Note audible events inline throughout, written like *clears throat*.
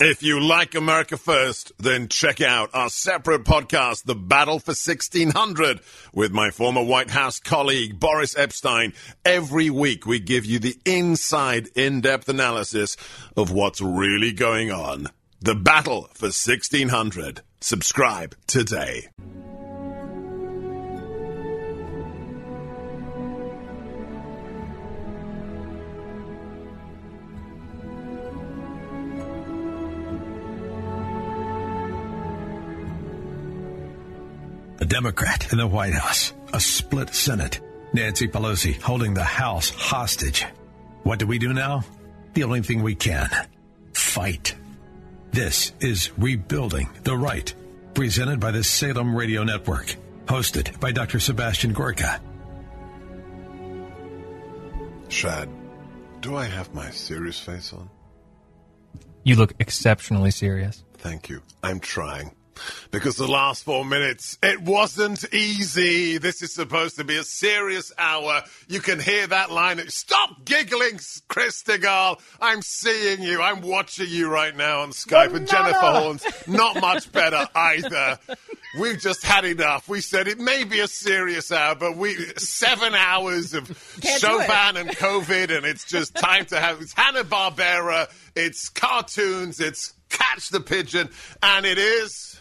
If you like America First, then check out our separate podcast, The Battle for 1600, with my former White House colleague, Boris Epstein. Every week, we give you the inside, in-depth analysis of what's really going on. The Battle for 1600. Subscribe today. A Democrat in the White House, a split Senate, Nancy Pelosi holding the House hostage. What do we do now? The only thing we can fight. This is Rebuilding the Right, presented by the Salem Radio Network, hosted by Dr. Sebastian Gorka. Shad, do I have my serious face on? You look exceptionally serious. Thank you. I'm trying. Because the last four minutes, it wasn't easy. This is supposed to be a serious hour. You can hear that line. Stop giggling, Chris. I'm seeing you. I'm watching you right now on Skype. And Jennifer Horn's, not much better either. We've just had enough. We said it may be a serious hour, but we seven hours of Can't Chauvin and COVID, and it's just time to have it's Hanna Barbera, it's cartoons, it's Catch the Pigeon, and it is.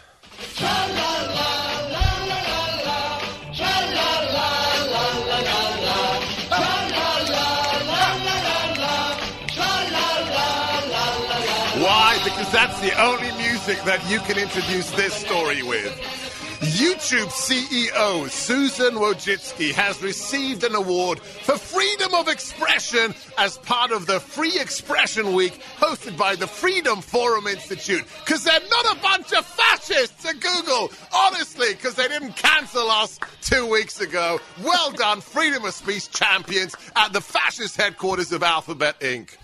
Why? Because that's the only music that you can introduce this story with. YouTube CEO Susan Wojcicki has received an award for freedom of expression as part of the Free Expression Week hosted by the Freedom Forum Institute. Because they're not a bunch of fascists at Google, honestly, because they didn't cancel us two weeks ago. Well done, freedom of speech champions at the fascist headquarters of Alphabet Inc.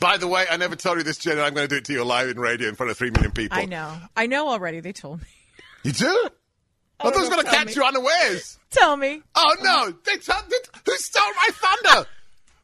By the way, I never told you this, Jen, I'm going to do it to you live in radio in front of three million people. I know. I know already. They told me. You do? I thought it was oh, going to catch me. you unawares. Tell me. Oh no! They t- they- who stole my thunder?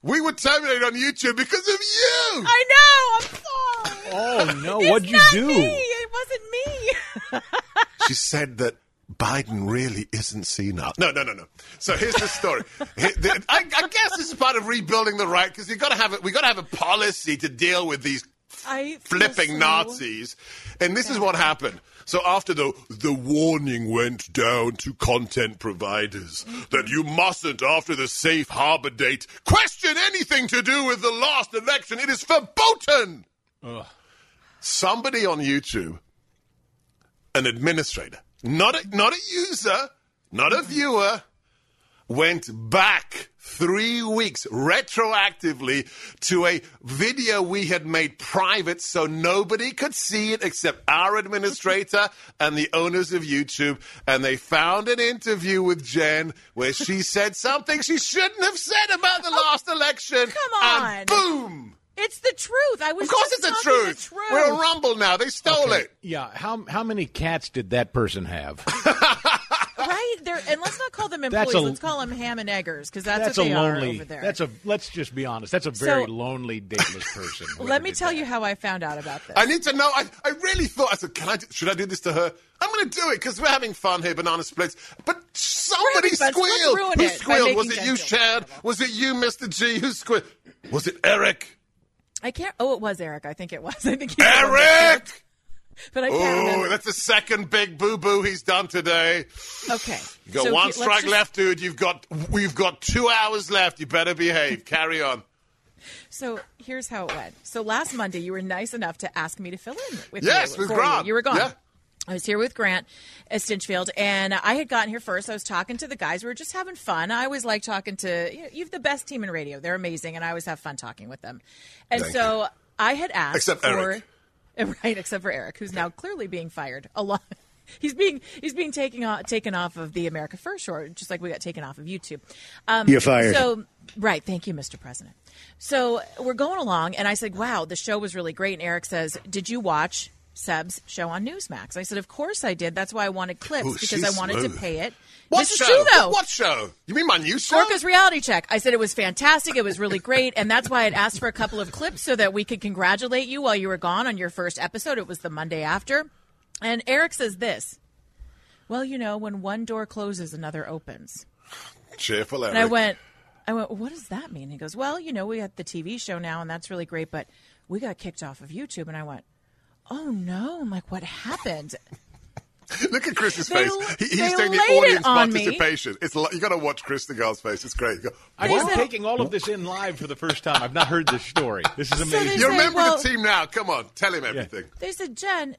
we were terminated on YouTube because of you. I know. I'm sorry. Oh no! It's What'd you do? Me. It wasn't me. *laughs* she said that Biden really isn't seen senile. No, no, no, no. So here's the story. I, I guess this is part of rebuilding the right because you got to have it. We got to have a policy to deal with these I flipping so- Nazis. And this is what happened. So after the the warning went down to content providers that you mustn't, after the safe harbor date, question anything to do with the last election. It is verboten. Somebody on YouTube, an administrator, not a, not a user, not a viewer, went back three weeks retroactively to a video we had made private so nobody could see it except our administrator *laughs* and the owners of YouTube. And they found an interview with Jen where she said something she shouldn't have said about the oh, last election. come on. And boom! It's the truth. I was Of course just it's the truth. The truth. We're a rumble now. They stole Okay, it. Yeah. How how many cats did that person have? *laughs* right there, and let's not call them employees. a- let's call them ham and eggers because that's, That's what a they lonely. are over there. That's a. Let's just be honest. That's a very So- lonely, dateless person. *laughs* Let me tell that. you how I found out about this. I need to know. I, I really thought. I said, "Can I? Should I do this to her?" I'm going to do it because we're having fun here, banana splits. But somebody having fun, let's squealed. ruin Who it squealed? Was it you, Jen Chad? Was it you, Mr. G? Who squealed? Was it Eric? I can't. Oh, it was Eric. I think it was. *laughs* I think he Eric! *laughs* But I can't Oh, that's the second big boo boo he's done today. Okay. You got So one strike just- left, dude. You've got we've got two hours left. You better behave. Carry on. So here's how it went. So last Monday, you were nice enough to ask me to fill in with Yes, you. with Grant. You. You were gone. Yeah. I was here with Grant at Stinchfield, and I had gotten here first. I was talking to the guys. We were just having fun. I always like talking to you. Know, you have the best team in radio. They're amazing, and I always have fun talking with them. And Thank so I had asked Except for. Eric. *laughs* right, except for Eric, who's now clearly being fired. A lot. *laughs* He's being he's being taken off taken off of the America First show, just like we got taken off of YouTube. Um, You're fired. So right, thank you, Mr. President. So we're going along, and I said, "Wow, the show was really great." And Eric says, "Did you watch Seb's show on Newsmax?" I said, "Of course I did. That's why I wanted oh, clips Ooh, because I wanted smooth. to pay it." What this show? true, though. What show? You mean my new show? Gorka's reality check. I said it was fantastic. It was really great, and that's why I'd asked for a couple of clips so that we could congratulate you while you were gone on your first episode. It was the Monday after, and Eric says this. Well, you know, when one door closes, another opens. Cheerful, Eric. And I went, I went, what does that mean? He goes, well, you know, we have the TV show now, and that's really great, but we got kicked off of YouTube. And I went, oh no! I'm like, what happened? *laughs* Look at Chris's They- face. He, they he's doing the laid it audience on me. participation. It's li- you got to watch Chris the girl's face. It's great. Go, I'm They just said- taking all of this in live for the first time. I've not heard this story. This is they amazing. You say, remember well- the team now? Come on, tell him everything. They said, Jen,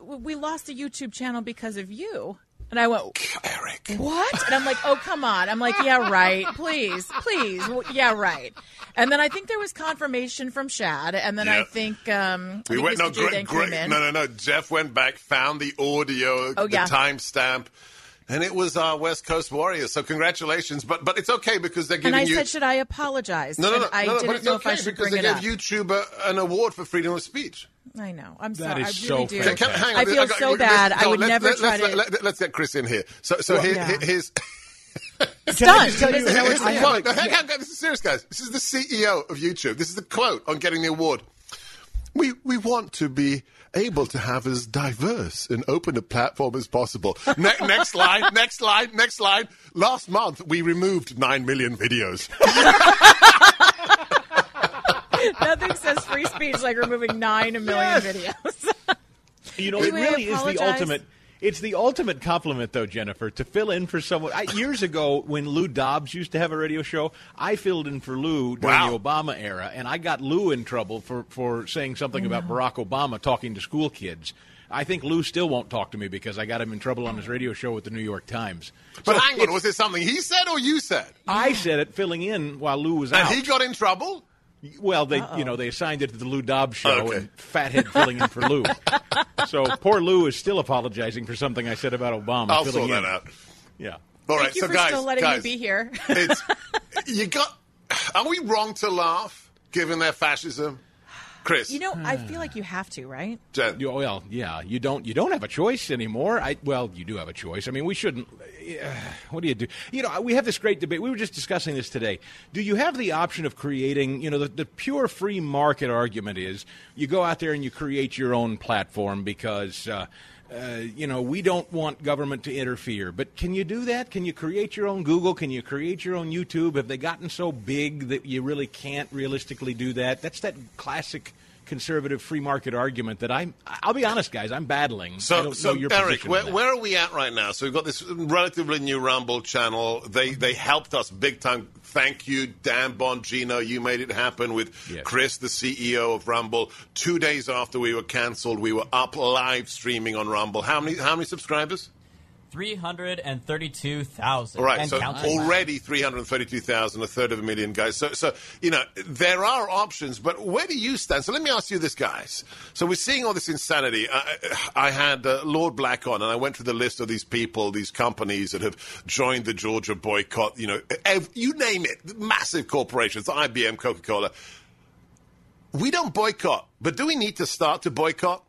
we lost a YouTube channel because of you. And I went, Eric. what? And I'm like, oh, come on. I'm like, yeah, right. Please, please. Well, Yeah, right. And then I think there was confirmation from Shad. And then I think, um, I We think went Mr. no J great, great. No, no, no. Jeff went back, found the audio, Oh, the yeah. timestamp, and it was our West Coast Warriors. So congratulations, but but it's okay because they're giving you. And I you. said, should I apologize? no, no, no, And I no, no, didn't but it's know okay if I should because bring they it gave up. YouTube a, an award for freedom of speech. I know. I'm That sorry. is I so really do. fantastic. Can- hang on, I feel got- so let's- bad. go I would let's- never let's, try let's, to. Let, us get Chris in here. So, so Well, here, yeah. here- here's. It's Can I done. just tell you- doesn't know I what to have- say. Come on, no, hang on, this is serious, guys. This is the CEO of YouTube. This is the quote on getting the award. We we want to be able to have as diverse and open a platform as possible. Ne- *laughs* next line, next line, next line. Last month we removed nine million videos. *laughs* Nothing says free speech like removing nine million videos. You know, You it may really is the ultimate. It's the ultimate compliment, though, Jennifer, to fill in for someone. I, years ago, when Lou Dobbs used to have a radio show, I filled in for Lou during Wow. the Obama era, and I got Lou in trouble for, for saying something about mm. Barack Obama talking to school kids. I think Lou still won't talk to me because I got him in trouble on his radio show with the New York Times. But So hang on, was it something he said or you said? I said it filling in while Lou was And out. he got in trouble. Well, they you know they assigned it to the Lou Dobbs show Okay. and fathead filling in for Lou. *laughs* so poor Lou is still apologizing for something I said about Obama. I'll filling sort that in. out. Yeah. All right, Thank you so for guys, still letting guys, me be here. it's *laughs* you got. Are we wrong to laugh given their fascism, Chris? You know, I feel like you have to, right? Jen, You- well, yeah, you don't you don't have a choice anymore. I well, you do have a choice. I mean, we shouldn't. Uh, what do you do? You know, we have this great debate. We were just discussing this today. Do you have the option of creating? You know, the, the pure free market argument is you go out there and you create your own platform because. Uh, uh, you know, we don't want government to interfere. But can you do that? Can you create your own Google? Can you create your own YouTube? Have they gotten so big that you really can't realistically do that? That's that classic conservative free market argument that I'm. I'll be honest, guys, I'm battling. So, so Eric, where, where are we at right now? So we've got this relatively new Rumble channel. They they helped us big time. Thank you, Dan Bongino. You made it happen with Yes. Chris, the CEO of Rumble. Two days after we were cancelled, we were up live streaming on Rumble. How many how many subscribers? 332,000. All right, and so counting. already 332,000, a third of a million guys. So, so, you know, there are options, but where do you stand? So let me ask you this, guys. So we're seeing all this insanity. I, I had uh, Lord Black on, and I went through the list of these people, these companies that have joined the Georgia boycott, you know, ev- you name it, massive corporations, IBM, Coca-Cola. We don't boycott, but do we need to start to boycott?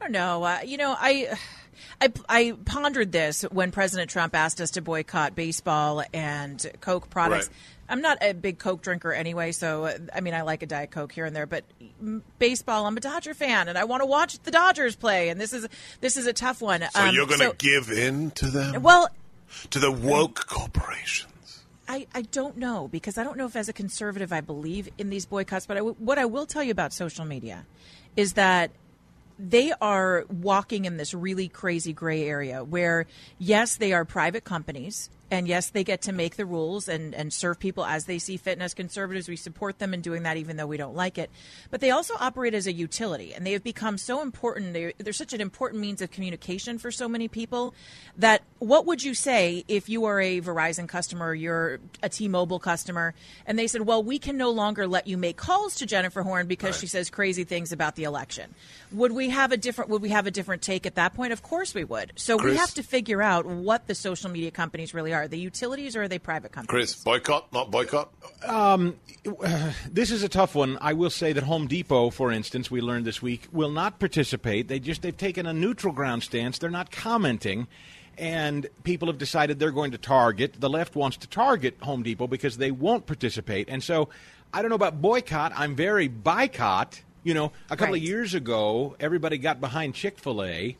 I don't know. Uh, you know, I, I, I pondered this when President Trump asked us to boycott baseball and Coke products. Right. I'm not a big Coke drinker anyway, so I mean, I like a Diet Coke here and there. But baseball, I'm a Dodger fan, and I want to watch the Dodgers play. And this is this is a tough one. So Um, you're going to so- give in to them? Well, to the woke corporations? I, I don't know because I don't know if as a conservative I believe in these boycotts, but I w- what I will tell you about social media is that they are walking in this really crazy gray area where, yes, they are private companies and yes, they get to make the rules and, and serve people as they see fit. And as conservatives, we support them in doing that, even though we don't like it. But they also operate as a utility, and they have become so important. They're, they're such an important means of communication for so many people that what would you say if you are a Verizon customer, you're a T-Mobile customer, and they said, "Well, we can no longer let you make calls to Jennifer Horn because right. she says crazy things about the election." Would we have a different? Would we have a different take at that point? Of course we would. So Chris, we have to figure out what the social media companies really are. Are they utilities or are they private companies? Chris, boycott, not boycott. Um, this is a tough one. I will say that Home Depot, for instance, we learned this week, will not participate. They just they've taken a neutral ground stance. They're not commenting and people have decided they're going to target. The left wants to target Home Depot because they won't participate. And so I don't know about boycott. I'm very boycott. You know, a couple right. of years ago, everybody got behind Chick fil A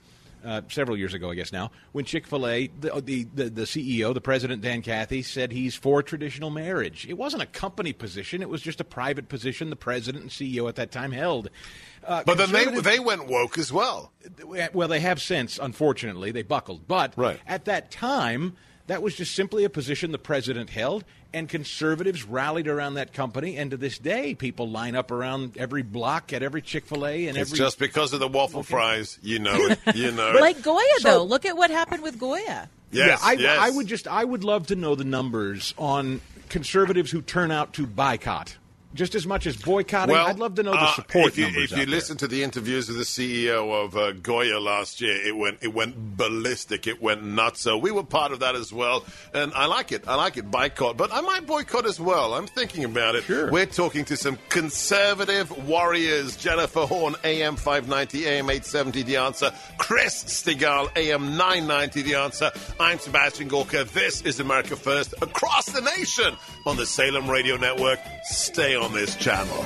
uh, several years ago, I guess now, when Chick Fil A, the, the, the the CEO, the president Dan Cathy, said he's for traditional marriage. It wasn't a company position; it was just a private position the president and CEO at that time held. Uh, but then they they went woke as well. Well, they have since, unfortunately, they buckled. But right. at that time, that was just simply a position the president held, and conservatives rallied around that company. And to this day, people line up around every block at every Chick Fil A and it's every. just because of the waffle okay. fries, you know. It, *laughs* you know, like Goya so, though. Look at what happened with Goya. Yes, yeah, I, yes. I would just, I would love to know the numbers on conservatives who turn out to boycott just as much as boycotting? Well, I'd love to know the uh, support uh, if you, numbers. If you listen to the interviews of the CEO of uh, Goya last year, it went it went ballistic. It went nuts. So we were part of that as well, and I like it. I like it. Boycott, but I might boycott as well. I'm thinking about it. Sure. We're talking to some conservative warriors. Jennifer Horn, AM 590, AM 870. The answer. Chris Stigall, AM 990. The answer. I'm Sebastian Gorka. This is America First across the nation on the Salem Radio Network. Stay on this channel.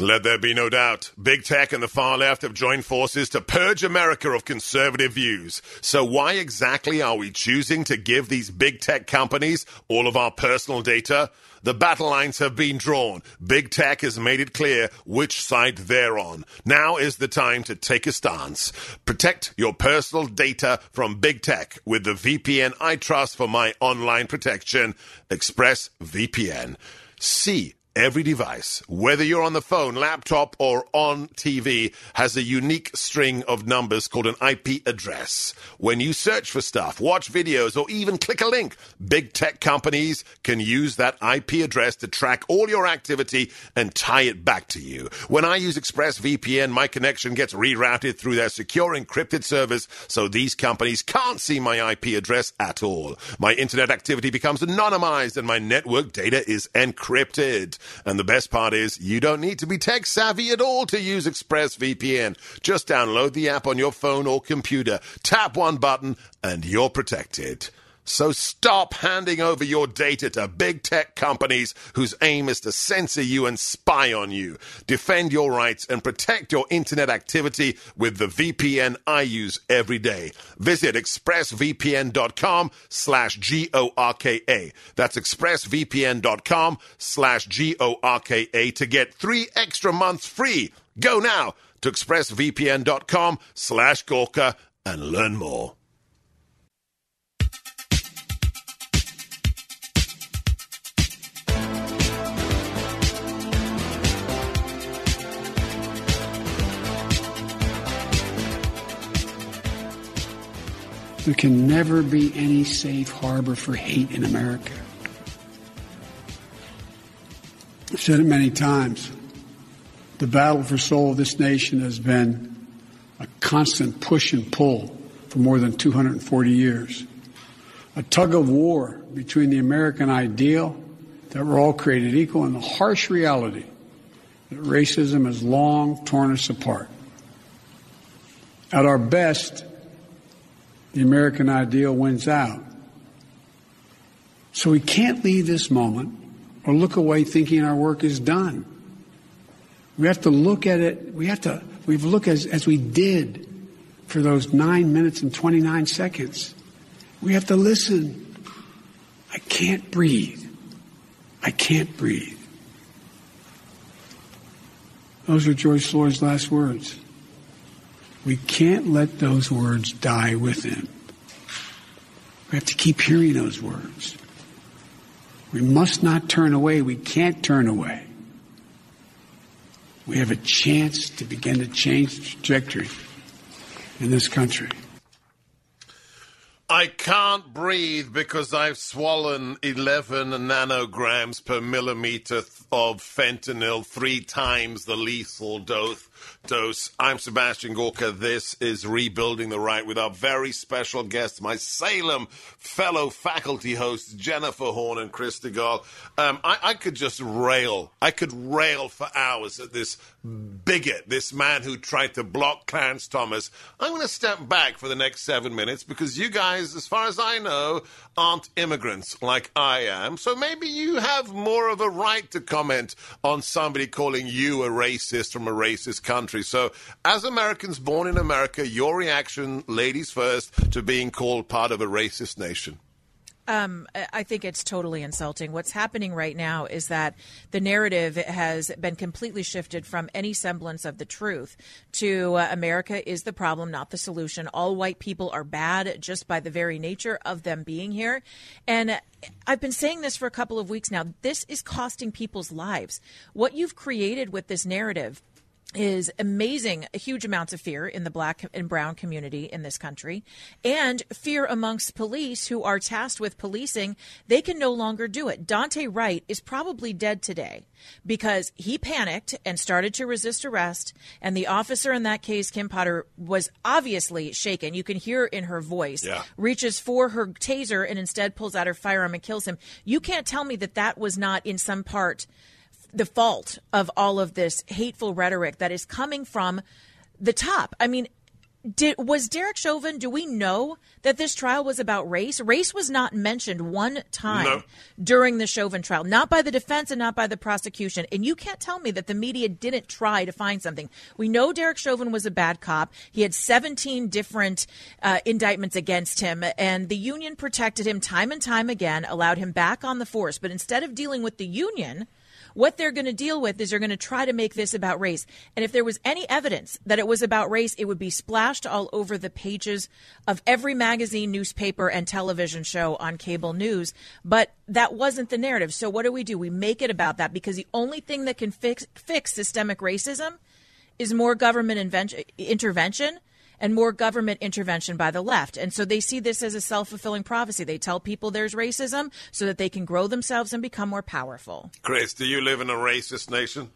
Let there be no doubt, big tech and the far left have joined forces to purge America of conservative views. So why exactly are we choosing to give these big tech companies all of our personal data? The battle lines have been drawn. Big tech has made it clear which side they're on. Now is the time to take a stance. Protect your personal data from big tech with the VPN I trust for my online protection, ExpressVPN. See Every device, whether you're on the phone, laptop, or on TV, has a unique string of numbers called an IP address. When you search for stuff, watch videos, or even click a link, big tech companies can use that IP address to track all your activity and tie it back to you. When I use ExpressVPN, my connection gets rerouted through their secure encrypted servers, so these companies can't see my IP address at all. My internet activity becomes anonymized and my network data is encrypted. And the best part is, you don't need to be tech savvy at all to use ExpressVPN. Just download the app on your phone or computer, tap one button, and you're protected. So stop handing over your data to big tech companies whose aim is to censor you and spy on you. Defend your rights and protect your internet activity with the VPN I use every day. Visit expressvpn.com slash G-O-R-K-A. That's expressvpn.com slash G-O-R-K-A to get three extra months free. Go now to expressvpn.com slash Gorka and learn more. There can never be any safe harbor for hate in America. I've said it many times. The battle for soul of this nation has been a constant push and pull for more than 240 years. A tug of war between the American ideal that we're all created equal and the harsh reality that racism has long torn us apart. At our best, the American ideal wins out. So we can't leave this moment or look away thinking our work is done. We have to look at it, we have to, we have to look as, as we did for those nine minutes and 29 seconds. We have to listen. I can't breathe. I can't breathe. Those are George Floyd's last words. We can't let those words die with him. We have to keep hearing those words. We must not turn away. We can't turn away. We have a chance to begin to change the trajectory in this country. I can't breathe because I've swollen 11 nanograms per millimeter of fentanyl, three times the lethal dose. Dose. I'm Sebastian Gorka. This is Rebuilding the Right with our very special guests, my Salem fellow faculty hosts, Jennifer Horn and Chris Stigall. Um, I, I could just rail. I could rail for hours at this bigot, this man who tried to block Clarence Thomas. I'm going to step back for the next seven minutes because you guys, as far as I know, aren't immigrants like I am. So maybe you have more of a right to comment on somebody calling you a racist from a racist country. So, as Americans born in America, your reaction, ladies first, to being called part of a racist nation. Um, I think it's totally insulting. What's happening right now is that the narrative has been completely shifted from any semblance of the truth to uh, America is the problem, not the solution. All white people are bad just by the very nature of them being here. And I've been saying this for a couple of weeks now. This is costing people's lives. What you've created with this narrative is amazing huge amounts of fear in the black and brown community in this country and fear amongst police who are tasked with policing. They can no longer do it. Daunte Wright is probably dead today because he panicked and started to resist arrest. And the officer in that case Kim Potter was obviously shaken. You can hear in her voice. Yeah. reaches for her taser and instead pulls out her firearm and kills him. You can't tell me that that was not in some part the fault of all of this hateful rhetoric that is coming from the top. I mean, did was Derek Chauvin? Do we know that this trial was about race? Race was not mentioned one time No. during the Chauvin trial, not by the defense and not by the prosecution. And you can't tell me that the media didn't try to find something. We know Derek Chauvin was a bad cop. He had 17 different uh, indictments against him, and the union protected him time and time again, allowed him back on the force. But instead of dealing with the union, what they're going to deal with is they're going to try to make this about race. And if there was any evidence that it was about race, it would be splashed all over the pages of every magazine, newspaper, and television show on cable news. But that wasn't the narrative. So what do we do? We make it about that because the only thing that can fix, fix systemic racism is more government intervention and more government intervention by the left. And so they see this as a self fulfilling prophecy. They tell people there's racism so that they can grow themselves and become more powerful. Chris, do you live in a racist nation?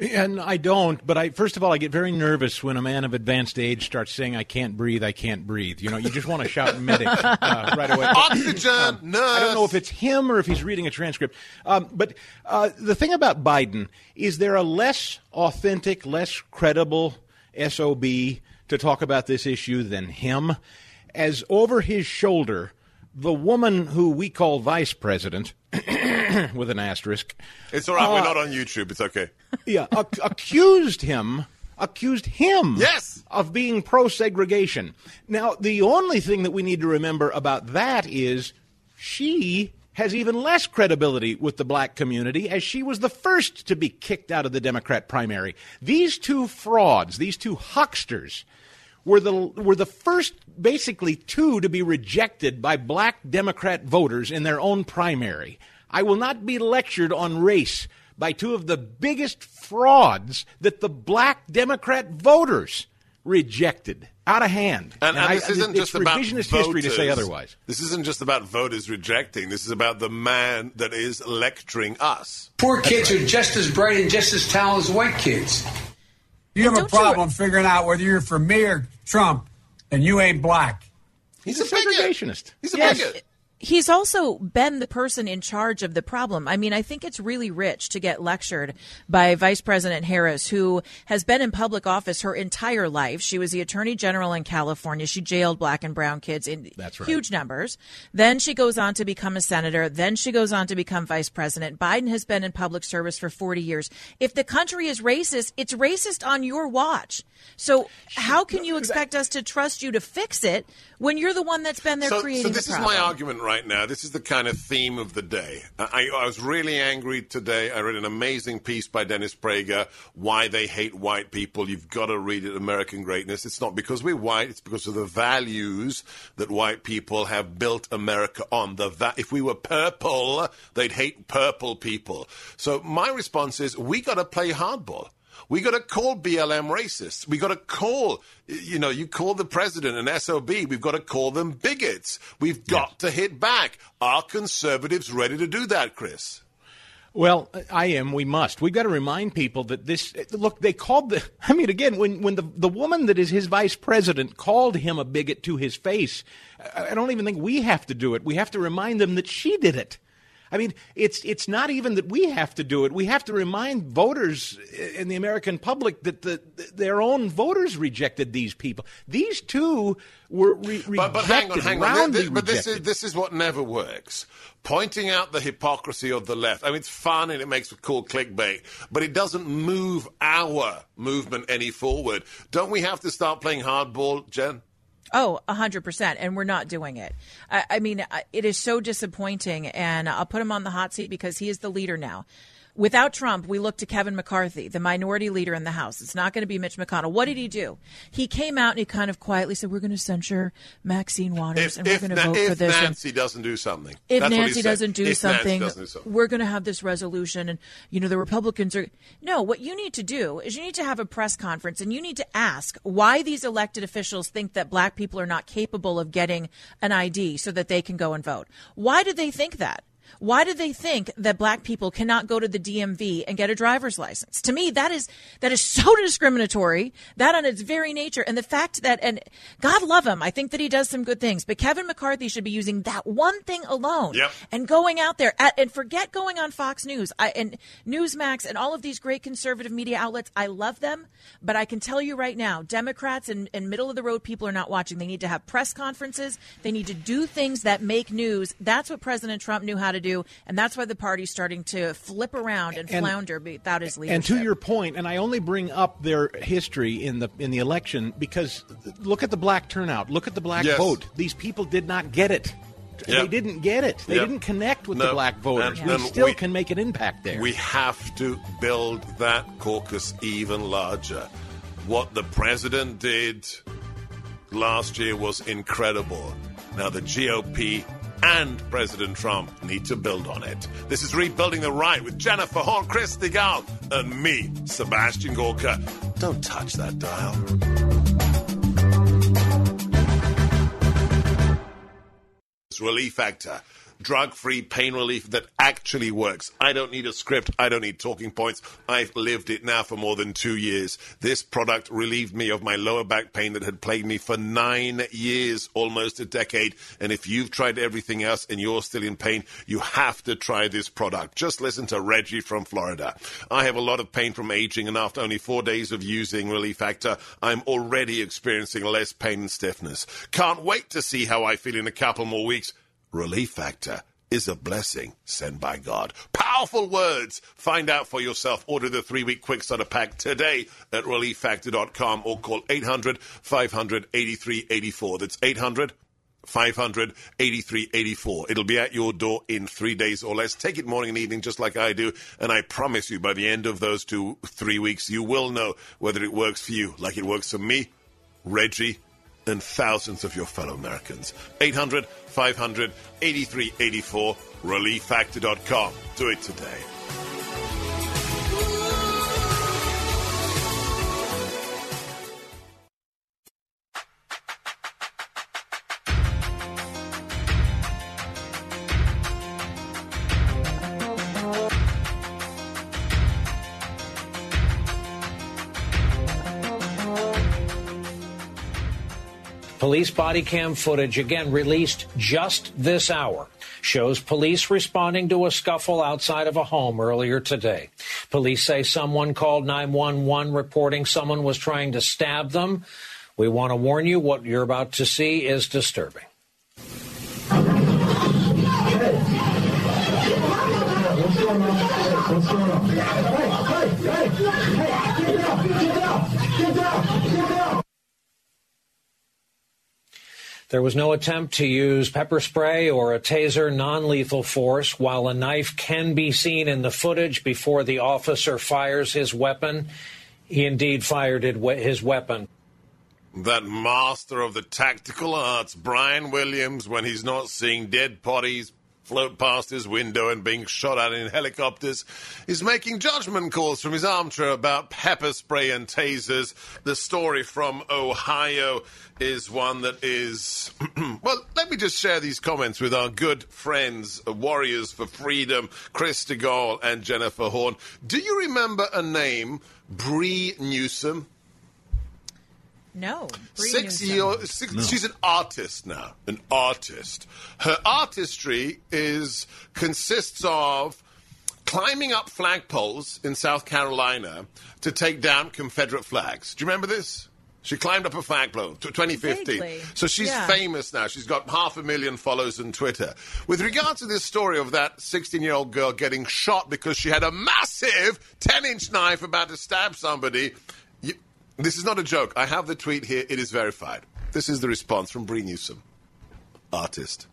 And I don't, but I first of all I get very nervous when a man of advanced age starts saying I can't breathe, I can't breathe. You know, you just want to shout medic uh, *laughs* right away. Oxygen, nurse. I don't know if it's him or if he's reading a transcript. Um, but uh, the thing about Biden is there a less authentic, less credible SOB to talk about this issue than him? As over his shoulder, the woman who we call vice president, *clears throat* with an asterisk, It's all right. Uh, We're not on YouTube. It's okay. yeah, ac- accused him, accused him, Yes. of being pro segregation. Now, the only thing that we need to remember about that is she has even less credibility with the black community as she was the first to be kicked out of the Democrat primary. These two frauds, these two hucksters, were the were the first basically two to be rejected by black Democrat voters in their own primary. I will not be lectured on race by two of the biggest frauds that the black Democrat voters rejected out of hand. And, and I- this isn't it's just about revisionist voters. history to say otherwise. This isn't just about voters rejecting. This is about the man that is lecturing us. Poor kids are just as bright and just as talented as white kids. You have a don't you- problem figuring out whether you're for me or Trump, and you ain't black. He's, He's a a bigot. segregationist. He's a Yes. bigot. He's also been the person in charge of the problem. I mean, I think it's really rich to get lectured by Vice President Harris, who has been in public office her entire life. She was the Attorney General in California. She jailed black and brown kids in right. huge numbers. Then she goes on to become a senator. Then she goes on to become vice president. Biden has been in public service for 40 years. If the country is racist, it's racist on your watch. So how can you expect us to trust you to fix it when you're the one that's been there So, creating so this is problem? my argument right right now. This is the kind of theme of the day. I, I was really angry today. I read an amazing piece by Dennis Prager, Why They Hate White People. You've got to read it, American Greatness. It's not because we're white, it's because of the values that white people have built America on. The va- if we were purple, they'd hate purple people. So my response is we got to play hardball. We got to call BLM racists. We got to call, you know, you call the president an SOB. We've got to call them bigots. We've got to hit back. Are conservatives ready to do that, Chris? Well, I am. We must. We've got to remind people that this. Look, they called the. *laughs* I mean, again, when when the the woman that is his vice president called him a bigot to his face, I don't even think we have to do it. We have to remind them that she did it. I mean, it's it's not even that we have to do it. We have to remind voters in the American public that the, their own voters rejected these people. These two were re- rejected, but, but hang on, hang on. This, but this is this is what never works. Pointing out the hypocrisy of the left. I mean, it's fun and it makes cool clickbait, but it doesn't move our movement any forward. Don't we have to start playing hardball, Jen? Oh, 100%. And we're not doing it. I, I, mean, it is so disappointing. And I'll put him on the hot seat because he is the leader now. Without Trump, we look to Kevin McCarthy, the minority leader in the House. It's not going to be Mitch McConnell. What did he do? He came out and he kind of quietly said, "We're going to censure Maxine Waters if, and we're going to vote for this." If Nancy doesn't do something, if That's Nancy doesn't do, if something, doesn't do something, we're going to have this resolution, and you know the Republicans are. No, what you need to do is you need to have a press conference and you need to ask why these elected officials think that black people are not capable of getting an ID so that they can go and vote. Why do they think that? Why do they think that black people cannot go to the DMV and get a driver's license? To me, that is that is so *laughs* discriminatory. That on its very nature, and the fact that and God love him, I think that he does some good things. But Kevin McCarthy should be using that one thing alone yep. and going out there at, and forget going on Fox News I, and Newsmax and all of these great conservative media outlets. I love them, but I can tell you right now, Democrats and, and middle of the road people are not watching. They need to have press conferences. They need to do things that make news. That's what President Trump knew how to do, and that's why the party's starting to flip around and, and flounder without his leadership. And to your point, and I only bring up their history in the in the election because look at the black turnout, look at the black yes. vote. These people did not get it. Yep. They didn't get it. They yep. didn't connect with no. the black voters. And, we and still we, can make an impact there. We have to build that caucus even larger. What the president did last year was incredible. Now the GOP and President Trump need to build on it. This is Rebuilding the Right with Jennifer Horn, Chris Stigall, and me, Sebastian Gorka. Don't touch that dial. Relief Factor. Drug free pain relief that actually works. I don't need a script. I don't need talking points. I've lived it now for more than two years. This product relieved me of my lower back pain that had plagued me for nine years, almost a decade. And if you've tried everything else and you're still in pain, you have to try this product. Just listen to Reggie from Florida. I have a lot of pain from aging, and after only four days of using Relief Factor, I'm already experiencing less pain and stiffness. Can't wait to see how I feel in a couple more weeks. Relief Factor is a blessing sent by God. Powerful words. Find out for yourself. Order the three week quick starter pack today at relieffactor.com or call 800 500 8384. That's 800 500 8384. It'll be at your door in three days or less. Take it morning and evening just like I do. And I promise you, by the end of those two, three weeks, you will know whether it works for you like it works for me, Reggie, and thousands of your fellow Americans. 800 500 8384, relieffactor.com. Do it today. Police body cam footage, again released just this hour, shows police responding to a scuffle outside of a home earlier today. Police say someone called 911 reporting someone was trying to stab them. We want to warn you what you're about to see is disturbing. Hey, hey, hey, There was no attempt to use pepper spray or a taser, non lethal force. While a knife can be seen in the footage before the officer fires his weapon, he indeed fired his weapon. That master of the tactical arts, Brian Williams, when he's not seeing dead bodies float past his window and being shot at in helicopters, is making judgment calls from his armchair about pepper spray and tasers. The story from Ohio is one that is. *clears throat* well, let me just share these comments with our good friends, Warriors for Freedom, Chris Stigall and Jennifer Horn. Do you remember a name, Bree Newsom? No. Six years. Six, no. She's an artist now. An artist. Her artistry is consists of climbing up flagpoles in South Carolina to take down Confederate flags. Do you remember this? She climbed up a flagpole, 2015. Vaguely. So she's yeah. famous now. She's got half a million followers on Twitter. With regard to this story of that 16 year old girl getting shot because she had a massive 10 inch knife about to stab somebody, you, this is not a joke. I have the tweet here. It is verified. This is the response from Bree Newsom, artist.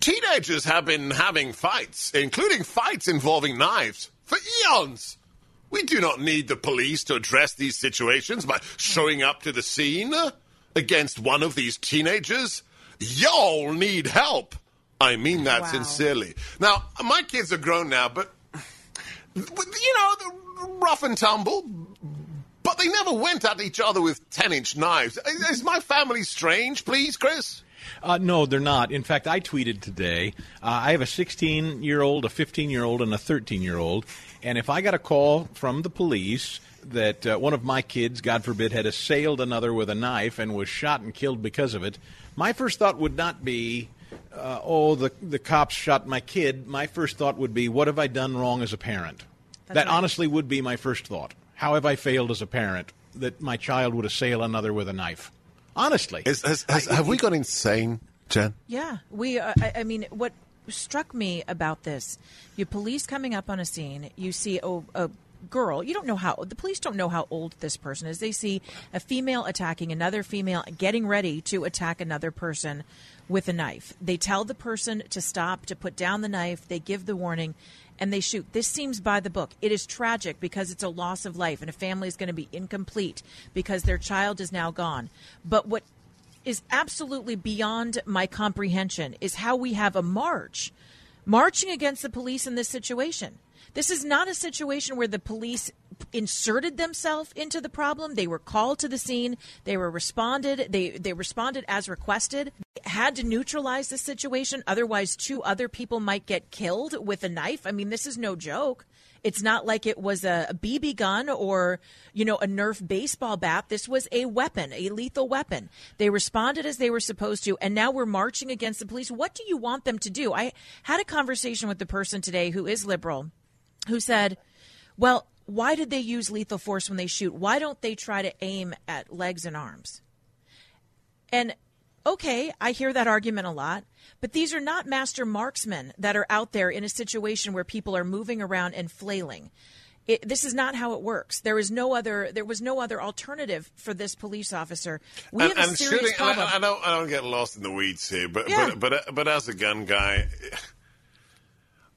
Teenagers have been having fights, including fights involving knives, for eons. We do not need the police to address these situations by showing up to the scene against one of these teenagers. Y'all need help. I mean that wow. sincerely. Now, my kids are grown now, but, you know, the rough and tumble, but they never went at each other with 10 inch knives. Is my family strange, please, Chris? Uh, no, they're not. In fact, I tweeted today. Uh, I have a 16 year old, a 15 year old, and a 13 year old. And if I got a call from the police that uh, one of my kids, God forbid, had assailed another with a knife and was shot and killed because of it, my first thought would not be, uh, oh, the, the cops shot my kid. My first thought would be, what have I done wrong as a parent? That's that right. honestly would be my first thought. How have I failed as a parent that my child would assail another with a knife? Honestly. Is, has, has, I, have we gone insane, Jen? Yeah. We. Uh, I, I, mean, what struck me about this, you police coming up on a scene, you see a, a girl. You don't know how the police don't know how old this person is. They see a female attacking another female, getting ready to attack another person with a knife. They tell the person to stop, to put down the knife. They give the warning, and they shoot. This seems by the book. It is tragic because it's a loss of life and a family is going to be incomplete because their child is now gone. But what is absolutely beyond my comprehension is how we have a march marching against the police in this situation. This is not a situation where the police inserted themselves into the problem. They were called to the scene. They were responded. They they responded as requested. They Had to neutralize the situation. Otherwise, two other people might get killed with a knife. I mean, this is no joke. It's not like it was a, BB gun or, you know, a Nerf baseball bat. This was a weapon, a lethal weapon. They responded as they were supposed to, and now we're marching against the police. What do you want them to do? I had a conversation with the person today who is liberal who said, well, why did they use lethal force when they shoot? Why don't they try to aim at legs and arms? And okay, I hear that argument a lot, but these are not master marksmen that are out there in a situation where people are moving around and flailing. It, this is not how it works. There is no other. There was no other alternative for this police officer. We and, have a serious shooting, problem. I, I, don't. I don't get lost in the weeds here, but Yeah. but, but but as a gun guy,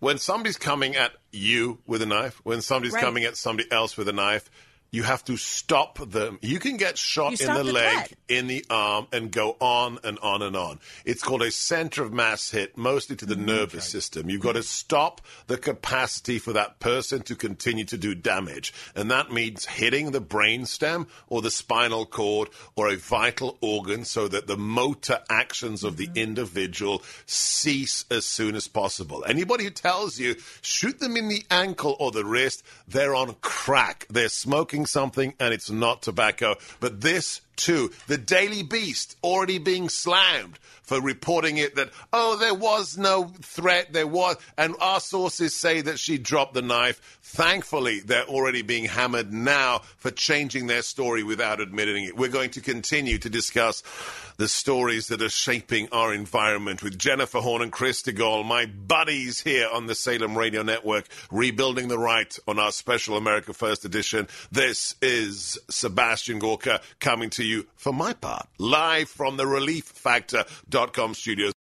when somebody's coming at you with a knife, when somebody's Right. coming at somebody else with a knife, you have to stop them. You can get shot in the, the leg, threat. in the arm, and go on and on and on. It's called a center of mass hit, mostly to the Mm-hmm. nervous system. You've got to stop the capacity for that person to continue to do damage. And that means hitting the brainstem or the spinal cord or a vital organ so that the motor actions of Mm-hmm. the individual cease as soon as possible. Anybody who tells you shoot them in the ankle or the wrist, they're on crack. They're smoking something and it's not tobacco. But this too, the Daily Beast already being slammed for reporting it that, oh, there was no threat, there was, and our sources say that she dropped the knife. Thankfully, they're already being hammered now for changing their story without admitting it. We're going to continue to discuss the stories that are shaping our environment with Jennifer Horn and Chris Stigall, my buddies here on the Salem Radio Network, rebuilding the right on our special America First edition. This is Sebastian Gorka coming to you for my part, live from the ReliefFactor.com studios.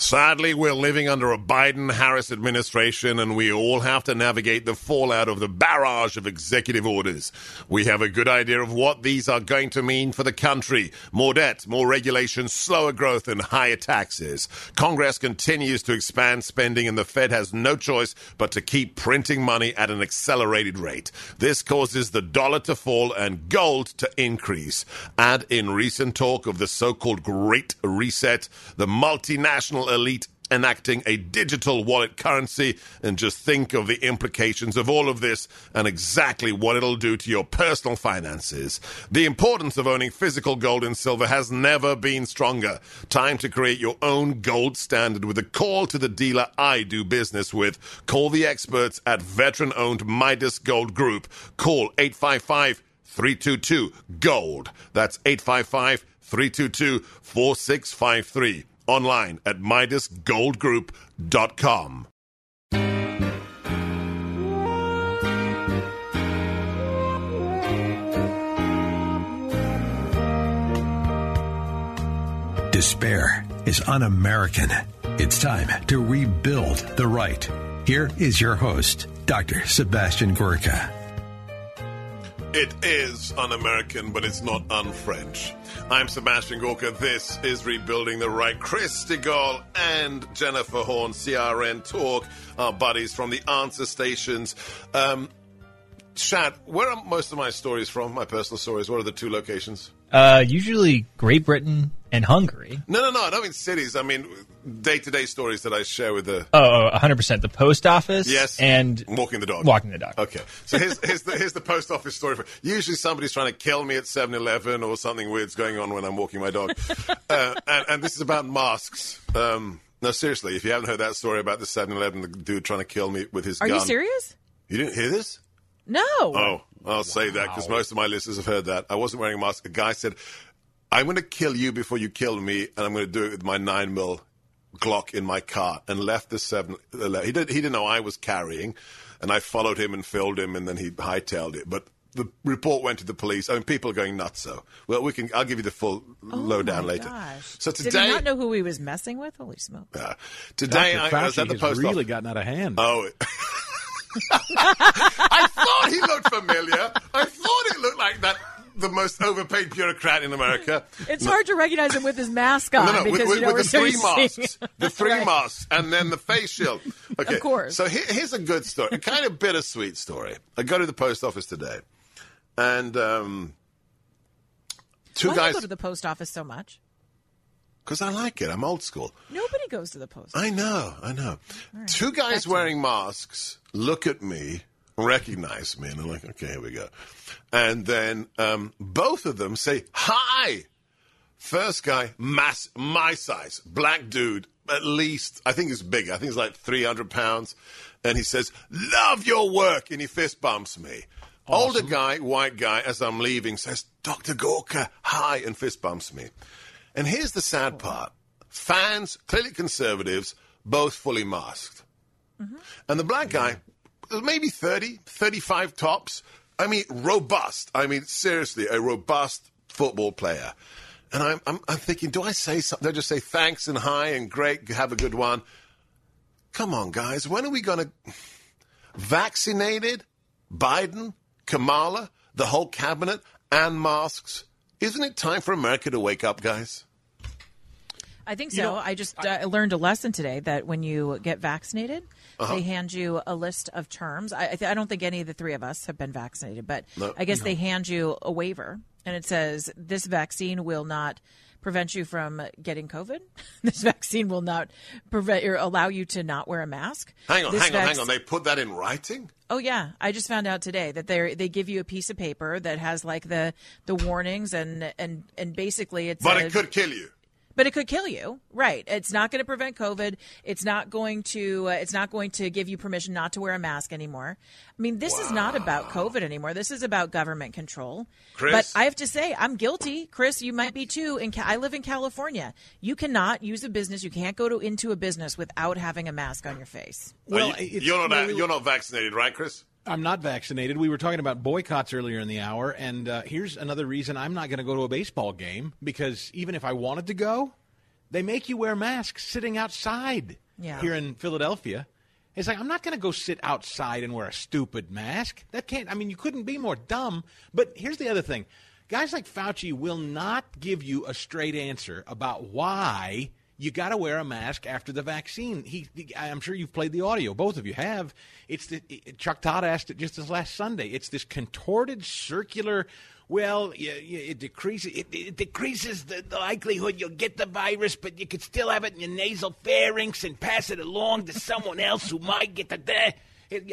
Sadly, we're living under a Biden Harris administration, and we all have to navigate the fallout of the barrage of executive orders. We have a good idea of what these are going to mean for the country more debt, more regulation, slower growth, and higher taxes. Congress continues to expand spending, and the Fed has no choice but to keep printing money at an accelerated rate. This causes the dollar to fall and gold to increase. Add in recent talk of the so called Great Reset, the multinational elite enacting a digital wallet currency and just think of the implications of all of this and exactly what it'll do to your personal finances. The importance of owning physical gold and silver has never been stronger. Time to create your own gold standard with a call to the dealer I do business with. Call the experts at veteran owned Midas Gold Group. Call 855 322 Gold. That's 855 322 4653 online at MidasGoldGroup.com. Despair is un American. It's time to rebuild the right. Here is your host, Dr. Sebastian Gorka. It is un American, but it's not un French. I'm Sebastian Gorka. This is Rebuilding the Right. Chris Stigall and Jennifer Horn, CRN Talk, our buddies from the answer stations. Um, Shad, where are most of my stories from? My personal stories. What are the two locations? Uh, usually Great Britain and Hungary. No, no, no. I don't mean cities. I mean day to day stories that I share with the. Oh, oh, 100%. The post office. Yes. And walking the dog. walking the dog. Okay. So here's, *laughs* here's, the, here's the post office story. For, usually somebody's trying to kill me at 7 Eleven or something weird's going on when I'm walking my dog. *laughs* uh, and, and this is about masks. Um, no, seriously, if you haven't heard that story about the 7 Eleven, the dude trying to kill me with his Are gun. you serious? You didn't hear this? No. Oh, I'll say that because most of my listeners have heard that. I wasn't wearing a mask. A guy said, I'm going to kill you before you kill me, and I'm going to do it with my 9 mil Glock in my car and left the 7 He, did, he didn't know I was carrying, and I followed him and filmed him, and then he hightailed it. But the report went to the police. I mean, people are going nuts. So, well, we can. I'll give you the full lowdown Oh my later. Gosh. So Did today, he not know who he was messing with? Holy smoke. uh, today Dr. I, I was at the has post really office. gotten out of hand. Oh. *laughs* I thought he looked familiar. I thought it looked like that the most overpaid bureaucrat in America. *laughs* It's hard to recognize him with his mask on No, no, because with, you know with the three masks, the three Right. masks, and then the face shield. *laughs* Okay, Of course. So here, here's a good story, a kind of bittersweet story. I go to the post office today, and um, two Why guys go to the post office so much? because I like it. I'm old school. Nobody goes to the post. Office. I know, I know. Two guys wearing masks look at me, recognize me, and I'm like, okay, here we go. And then um, both of them say, hi. First guy, mass, my size, black dude, at least, I think he's bigger. I think he's like 300 pounds. And he says, love your work. And he fist bumps me. Older guy, white guy, as I'm leaving, says, Dr. Gorka, hi, and fist bumps me. And here's the sad part fans, clearly conservatives, both fully masked. And the black guy, maybe 30, 35 tops. I mean, robust. I mean, seriously, a robust football player. And I'm, I'm, I'm thinking, do I say something? Do I just say thanks and hi and great, have a good one? Come on, guys. When are we going to. Vaccinated? Biden? Kamala? The whole cabinet? And masks? Isn't it time for America to wake up, guys? I think so. I just uh, learned a lesson today that when you get vaccinated, Uh-huh. they hand you a list of terms. I, I, don't think any of the three of us have been vaccinated, but No. I guess they hand you a waiver, and it says this vaccine will not prevent you from getting COVID. *laughs* this vaccine will not prevent or allow you to not wear a mask. Hang on, This hang on, hang on. They put that in writing? Oh yeah, I just found out today that they they give you a piece of paper that has like the the warnings and and and basically it's But it could kill you. But it could kill you. Right. It's not going to prevent covid. It's not going to uh, it's not going to give you permission not to wear a mask anymore. I mean this is not about covid anymore. This is about government control. Chris? but i have to say i'm guilty. Chris you might be too. In Ca- i live in california. You cannot use a business you can't go to into a business without having a mask on your face. Well, Are you, you're not you you're not vaccinated, right, Chris? I'm not vaccinated. We were talking about boycotts earlier in the hour, and uh, here's another reason I'm not going to go to a baseball game because even if I wanted to go, they make you wear masks sitting outside Yeah. here in Philadelphia. It's like I'm not going to go sit outside and wear a stupid mask. That can't. I mean, you couldn't be more dumb. But here's the other thing: guys like Fauci will not give you a straight answer about why you got to wear a mask after the vaccine. He, he- I'm sure you've played the audio. Both of you have. It's the, it- Chuck Todd asked it just this last Sunday. It's this contorted, circular. Well, yeah, yeah, it decreases it, it decreases the, the likelihood you'll get the virus, but you could still have it in your nasal pharynx and pass it along to someone else who might get the.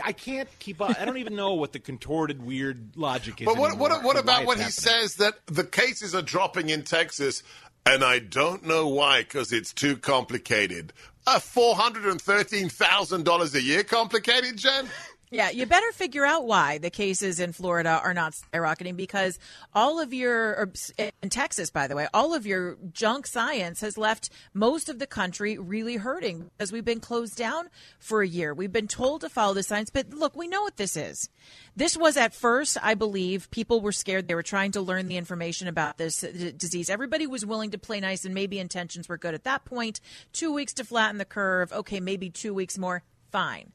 I can't keep up. I don't even know what the contorted, weird logic is. But what, what, what about when it's he says that the cases are dropping in Texas, and I don't know why because it's too complicated? Uh, $413,000 a year complicated, Jen? Yeah, you better figure out why the cases in Florida are not skyrocketing because all of your, or in Texas, by the way, all of your junk science has left most of the country really hurting because we've been closed down for a year. We've been told to follow the science, but look, we know what this is. This was at first, I believe, people were scared. They were trying to learn the information about this uh, disease. Everybody was willing to play nice and maybe intentions were good at that point. Two weeks to flatten the curve. Okay, maybe two weeks more. Fine.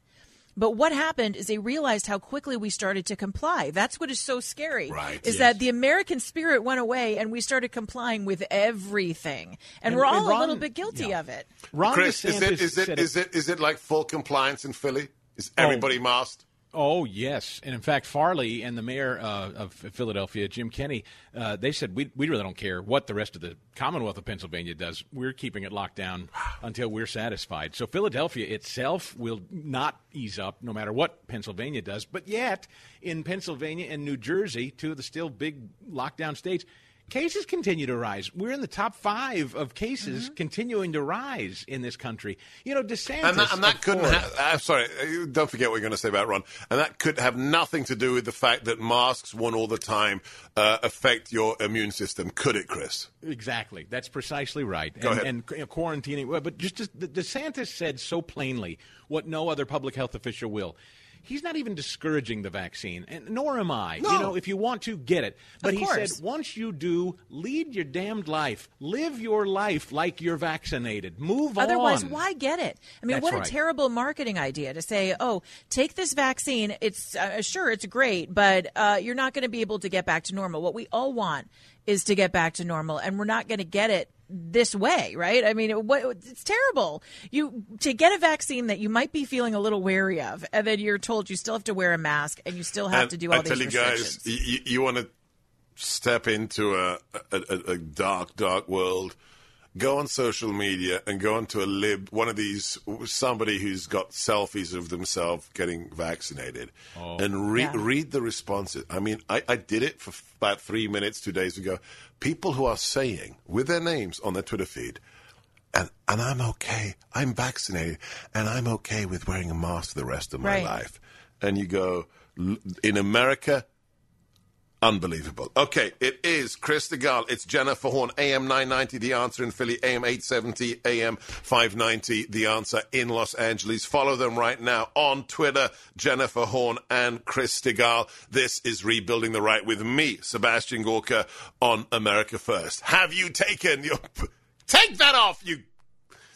But what happened is they realized how quickly we started to comply. That's what is so scary. Right, Is yes. that the American spirit went away and we started complying with everything. And, And- we're all and a little bit guilty yeah. of it. Ron Chris, is DeSantis it, is, it, said is, it, is it like full compliance in Philly? Is oh. everybody masked? Oh yes, and in fact, Farley and the mayor uh, of Philadelphia, Jim Kenney, uh, they said we we really don't care what the rest of the Commonwealth of Pennsylvania does. We're keeping it locked down until we're satisfied. So Philadelphia itself will not ease up, no matter what Pennsylvania does. But yet, in Pennsylvania and New Jersey, two of the still big lockdown states. Cases continue to rise. We're in the top five of cases Mm-hmm. continuing to rise in this country. You know, DeSantis. And that, and that of couldn't Florida- have, I'm sorry, uh, don't forget what you're going to say about Ron. And that could have nothing to do with the fact that masks won't all the time uh, affect your immune system, could it, Chris? Exactly. That's precisely right. Go and, ahead. And you know, quarantining. But just, just DeSantis said so plainly what no other public health official will. He's not even discouraging the vaccine, and nor am I. You know, if you want to, get it. But he said, once you do, lead your damned life. Live your life like you're vaccinated. Move Otherwise, on. Otherwise, why get it? I mean, That's what right. a terrible marketing idea to say, "Oh, take this vaccine. It's uh, sure it's great, but uh, you're not going to be able to get back to normal." What we all want is to get back to normal, and we're not going to get it this way, right? I mean, what, it's terrible. You to get a vaccine that you might be feeling a little wary of, and then you're told you still have to wear a mask and you still have And to do all I these tell you guys, you, you want to step into a, a, a, a dark, dark world. Go on social media and go onto a lib, one of these, somebody who's got selfies of themselves getting vaccinated, oh. and re- Yeah. read the responses. I mean, I, I did it for about three minutes two days ago. People who are saying with their names on their Twitter feed, and and I'm okay. I'm vaccinated, and I'm okay with wearing a mask for the rest of my Right. life. And you go in America, unbelievable. Okay, it is Chris Stigall. It's Jennifer Horn. AM 990, the answer in Philly. AM 870, AM 590, the answer in Los Angeles. Follow them right now on Twitter, Jennifer Horn and Chris Stigall. This is Rebuilding the Right with me, Sebastian Gorka, on America First. Have you taken your. Take that off, you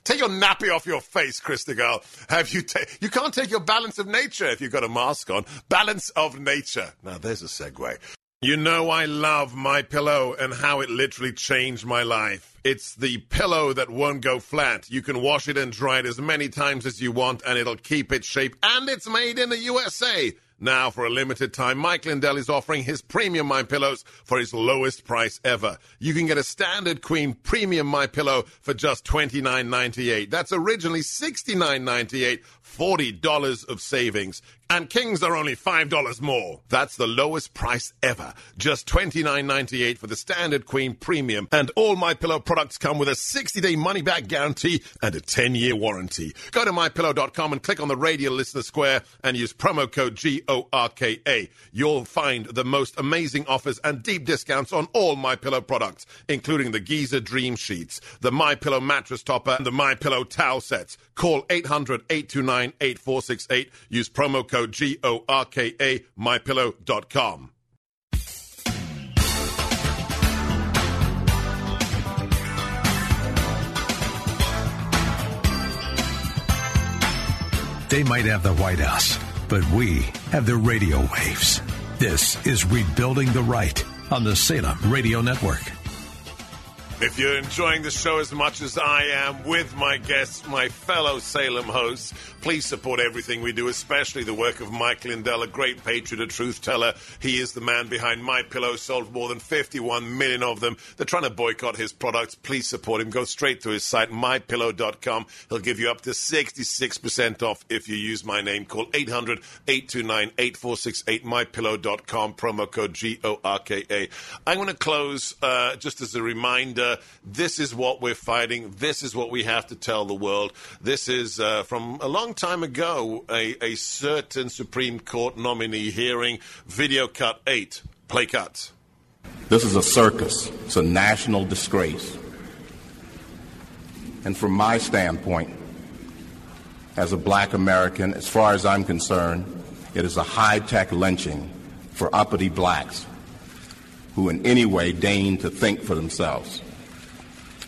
Take your nappy off your face, Chris Stigall. Have you ta- you can't take your balance of nature if you've got a mask on. Balance of nature. Now there's a segue. You know I love my pillow and how it literally changed my life. It's the pillow that won't go flat. You can wash it and dry it as many times as you want and it'll keep its shape and it's made in the USA. Now, for a limited time, Mike Lindell is offering his premium My Pillows for his lowest price ever. You can get a standard queen premium My Pillow for just $29.98. That's originally $69.98, $40 of savings. And kings are only $5 more. That's the lowest price ever. Just $29.98 for the standard queen premium. And all My Pillow products come with a 60-day money-back guarantee and a 10-year warranty. Go to mypillow.com and click on the radio listener square and use promo code G-O-R-K-A. You'll find the most amazing offers and deep discounts on all My Pillow products, including the Giza Dream Sheets, the My Pillow mattress topper, and the My Pillow towel sets. Call 800-829 829-8468. Use promo code G-O-R-K-A, mypillow.com. They might have the White House, but we have the radio waves. This is Rebuilding the Right on the Salem Radio Network. If you're enjoying the show as much as I am with my guests, my fellow Salem hosts, please support everything we do, especially the work of Mike Lindell, a great patriot, a truth teller. He is the man behind My Pillow, sold more than 51 million of them. They're trying to boycott his products. Please support him. Go straight to his site, mypillow.com. He'll give you up to 66% off if you use my name. Call 800 829 8468, mypillow.com, promo code G O R K A. I'm going to close uh, just as a reminder this is what we're fighting. This is what we have to tell the world. This is uh, from a long time ago, a, a certain Supreme Court nominee hearing, video cut eight. Play cuts. This is a circus, it's a national disgrace. And from my standpoint, as a black American, as far as I'm concerned, it is a high tech lynching for uppity blacks who in any way deign to think for themselves,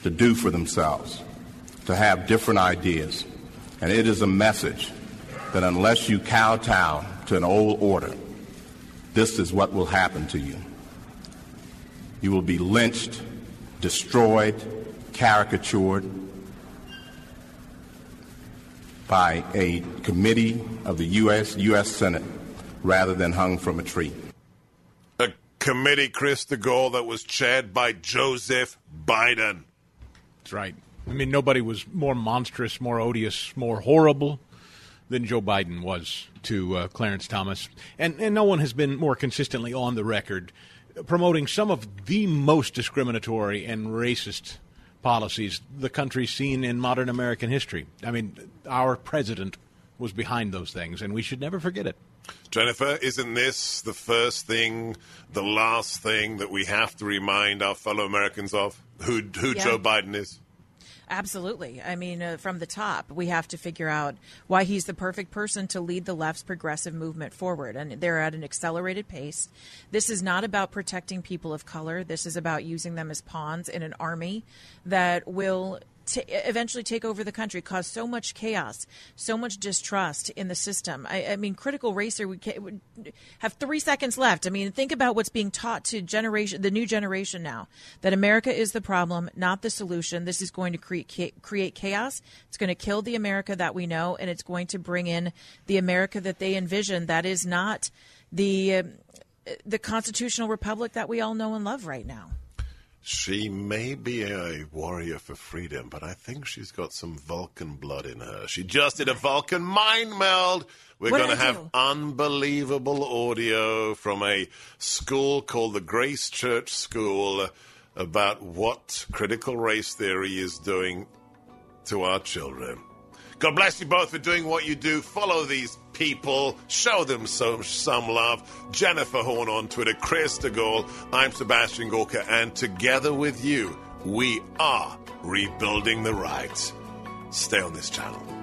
to do for themselves, to have different ideas. And it is a message that unless you kowtow to an old order, this is what will happen to you. You will be lynched, destroyed, caricatured by a committee of the U.S. U.S. Senate rather than hung from a tree. A committee, Chris Stigall, that was chaired by Joseph Biden. That's right. I mean, nobody was more monstrous, more odious, more horrible than Joe Biden was to uh, Clarence Thomas. And, and no one has been more consistently on the record promoting some of the most discriminatory and racist policies the country's seen in modern American history. I mean, our president was behind those things, and we should never forget it. Jennifer, isn't this the first thing, the last thing that we have to remind our fellow Americans of? Who, who Yeah. Joe Biden is? Absolutely. I mean, uh, from the top, we have to figure out why he's the perfect person to lead the left's progressive movement forward. And they're at an accelerated pace. This is not about protecting people of color. This is about using them as pawns in an army that will. T- eventually take over the country, cause so much chaos, so much distrust in the system. I, I mean, critical racer we have three seconds left. I mean, think about what's being taught to generation, the new generation now. That America is the problem, not the solution. This is going to create create chaos. It's going to kill the America that we know, and it's going to bring in the America that they envision. That is not the uh, the constitutional republic that we all know and love right now. She may be a warrior for freedom, but I think she's got some Vulcan blood in her. She just did a Vulcan mind meld. We're going to have unbelievable audio from a school called the Grace Church School about what critical race theory is doing to our children. God bless you both for doing what you do. Follow these people. Show them some, some love. Jennifer Horn on Twitter, Chris Stigall. I'm Sebastian Gorka, and together with you, we are rebuilding the right. Stay on this channel.